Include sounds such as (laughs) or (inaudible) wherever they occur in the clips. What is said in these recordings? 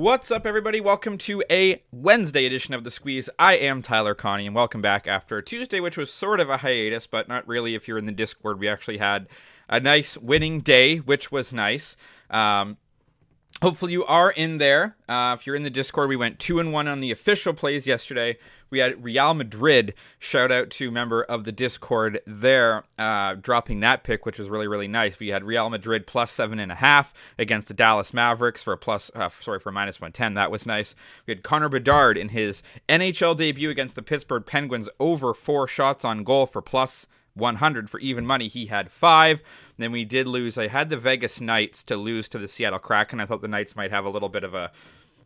What's up, everybody? Welcome to a Wednesday edition of The Squeeze. I am Tyler Connie, and welcome back after Tuesday, which was sort of a hiatus, but not really. If you're in the Discord, we actually had a nice winning day, which was nice. Um, hopefully you are in there. Uh, if you're in the Discord, we went two and one on the official plays yesterday. We had Real Madrid. Shout out to member of the Discord there, uh, dropping that pick, which was really really nice. We had Real Madrid plus seven and a half against the Dallas Mavericks for a plus, uh, sorry for minus one ten. That was nice. We had Connor Bedard in his NHL debut against the Pittsburgh Penguins over four shots on goal for plus 100 for even money. He had five. Then we did lose. I had the Vegas Knights to lose to the Seattle Kraken. I thought the Knights might have a little bit of a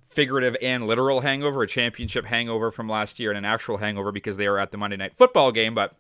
figurative and literal hangover, a championship hangover from last year, and an actual hangover because they were at the Monday Night Football game. But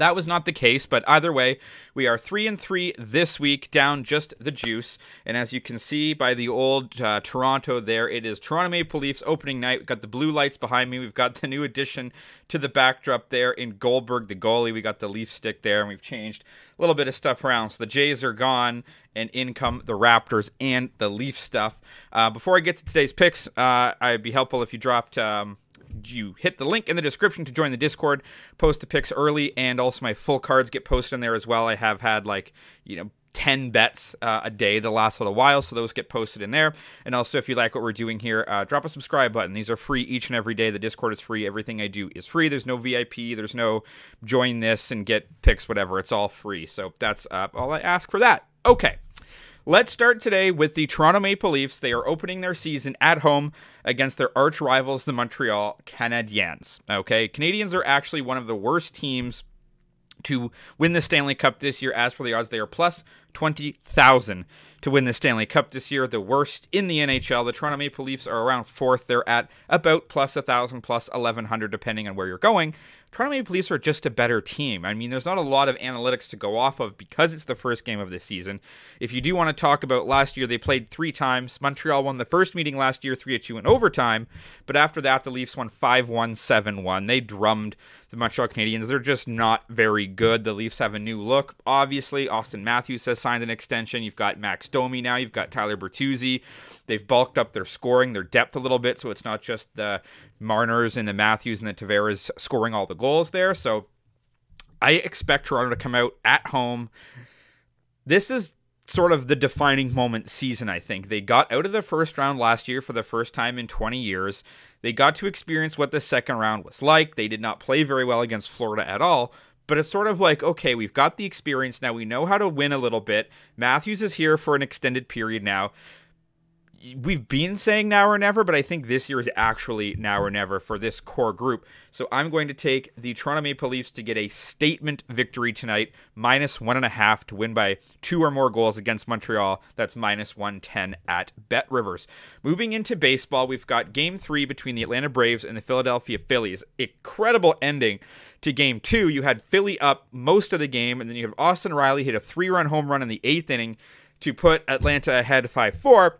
that was not the case, but either way, we are three and three this week, down just the juice. And as you can see by the old uh, Toronto there, it is Toronto Maple Leafs opening night. We've got the blue lights behind me. We've got the new addition to the backdrop there in Goldberg, the goalie. We got the Leaf stick there, and we've changed a little bit of stuff around. So the Jays are gone, and in come the Raptors and the Leaf stuff. Uh, before I get to today's picks, uh, I'd be helpful if you dropped. Um, you hit the link in the description to join the Discord, post the picks early, and also my full cards get posted in there as well. I have had like, you know, 10 bets uh, a day the last little while, so those get posted in there. And also, if you like what we're doing here, uh, drop a subscribe button. These are free each and every day. The Discord is free. Everything I do is free. There's no VIP. There's no join this and get picks, whatever. It's all free. So that's uh, all I ask for that. Okay. Let's start today with the Toronto Maple Leafs. They are opening their season at home against their arch rivals, the Montreal Canadiens. Okay, Canadiens are actually one of the worst teams to win the Stanley Cup this year. As for the odds, they are plus 20,000 to win the Stanley Cup this year, the worst in the NHL. The Toronto Maple Leafs are around fourth. They're at about plus 1,000, plus 1,100, depending on where you're going. Toronto Maple Leafs are just a better team. I mean, there's not a lot of analytics to go off of because it's the first game of the season. If you do want to talk about last year, they played three times. Montreal won the first meeting last year 3 2 in overtime, but after that, the Leafs won 5 1, 7 1. They drummed the Montreal Canadiens. They're just not very good. The Leafs have a new look. Obviously, Auston Matthews has signed an extension. You've got Max Domi now. You've got Tyler Bertuzzi. They've bulked up their scoring, their depth a little bit, so it's not just the Marners and the Matthews and the Tavares scoring all the goals there. So I expect Toronto to come out at home. This is sort of the defining moment season, I think. They got out of the first round last year for the first time in 20 years. They got to experience what the second round was like. They did not play very well against Florida at all, but it's sort of like, okay, we've got the experience now. We know how to win a little bit. Matthews is here for an extended period now we've been saying now or never, but I think this year is actually now or never for this core group. So I'm going to take the Toronto Maple Leafs to get a statement victory tonight, minus one and a half to win by two or more goals against Montreal. That's minus 110 at Bet Rivers. Moving into baseball, we've got game three between the Atlanta Braves and the Philadelphia Phillies. Incredible ending to game two. You had Philly up most of the game, and then you have Austin Riley hit a three run home run in the eighth inning to put Atlanta ahead 5 4.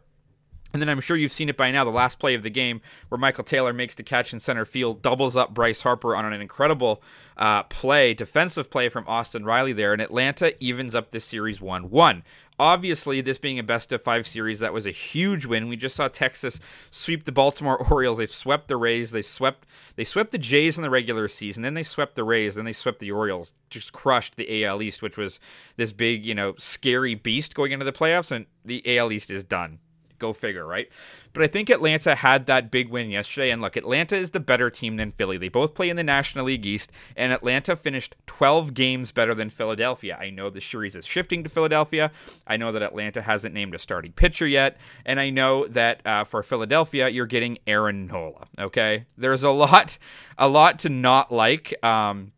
And then I'm sure you've seen it by now, the last play of the game where Michael Taylor makes the catch in center field, doubles up Bryce Harper on an incredible uh, play, defensive play from Austin Riley there, and Atlanta evens up this series 1 1. Obviously, this being a best of five series, that was a huge win. We just saw Texas sweep the Baltimore (laughs) Orioles. They've swept the Rays. They swept they swept the Jays in the regular season. Then they swept the Rays. Then they swept the Orioles. Just crushed the AL East, which was this big, you know, scary beast going into the playoffs. And the AL East is done Go figure, right? But I think Atlanta had that big win yesterday. And look, Atlanta is the better team than Philly. They both play in the National League East, and Atlanta finished 12 games better than Philadelphia. I know the series is shifting to Philadelphia. I know that Atlanta hasn't named a starting pitcher yet. And I know that uh, for Philadelphia, you're getting Aaron Nola. Okay. There's a lot, a lot to not like. Um,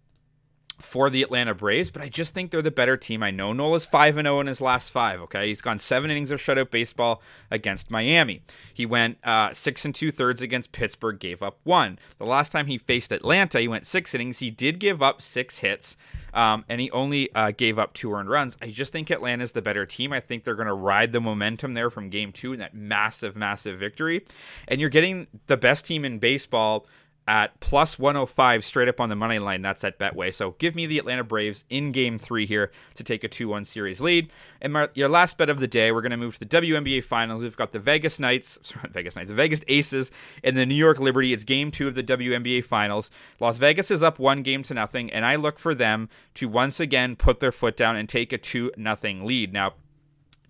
for the Atlanta Braves, but I just think they're the better team. I know Nola's 5 0 in his last five, okay? He's gone seven innings of shutout baseball against Miami. He went uh, six and two thirds against Pittsburgh, gave up one. The last time he faced Atlanta, he went six innings. He did give up six hits, um, and he only uh, gave up two earned runs. I just think Atlanta's the better team. I think they're going to ride the momentum there from game two and that massive, massive victory. And you're getting the best team in baseball at plus 105 straight up on the money line. That's at Betway. So give me the Atlanta Braves in game three here to take a 2 1 series lead. And my, your last bet of the day, we're going to move to the WNBA Finals. We've got the Vegas Knights, (laughs) sorry, Vegas Knights, the Vegas Aces, and the New York Liberty. It's game two of the WNBA Finals. Las Vegas is up one game to nothing, and I look for them to once again put their foot down and take a 2 nothing lead. Now,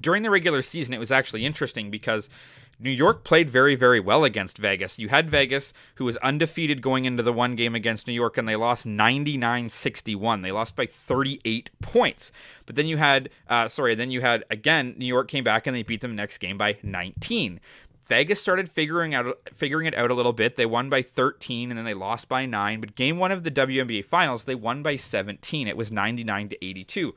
during the regular season, it was actually interesting because New York played very, very well against Vegas. You had Vegas, who was undefeated going into the one game against New York, and they lost 99 61. They lost by 38 points. But then you had, uh, sorry, then you had, again, New York came back and they beat them next game by 19. Vegas started figuring out figuring it out a little bit. They won by 13 and then they lost by 9, but game 1 of the WNBA finals, they won by 17. It was 99 to 82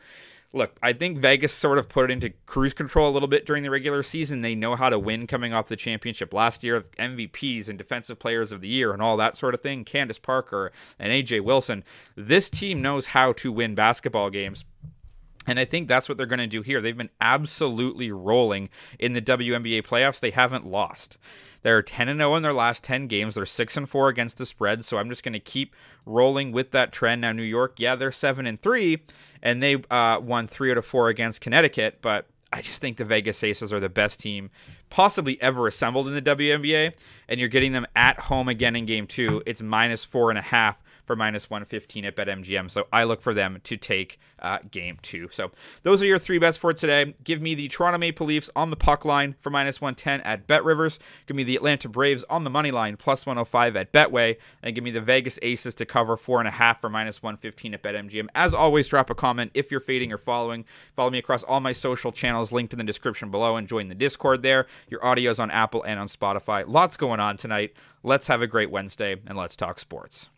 look, I think Vegas sort of put it into cruise control a little bit during the regular season. They know how to win coming off the championship last year, MVPs and defensive players of the year and all that sort of thing. Candace Parker and AJ Wilson. This team knows how to win basketball games. And I think that's what they're going to do here. They've been absolutely rolling in the WNBA playoffs. They haven't lost. They're 10 and 0 in their last 10 games. They're 6 and 4 against the spread, so I'm just going to keep rolling with that trend. Now New York, yeah, they're 7 and 3 and they uh, won 3 out of 4 against Connecticut, but I just think the Vegas Aces are the best team possibly ever assembled in the WNBA, and you're getting them at home again in game two. It's minus four and a half for minus 115 at BetMGM. So I look for them to take uh, game two. So those are your three bets for today. Give me the Toronto Maple Leafs on the puck line for minus 110 at Bet Rivers. Give me the Atlanta Braves on the money line plus 105 at Betway. And give me the Vegas Aces to cover four and a half for minus 115 at BetMGM. As always, drop a comment if you're fading or following. Follow me across all my social channels linked in the description below and join the Discord there. Your audio is on Apple and on Spotify. Lots going on tonight. Let's have a great Wednesday and let's talk sports.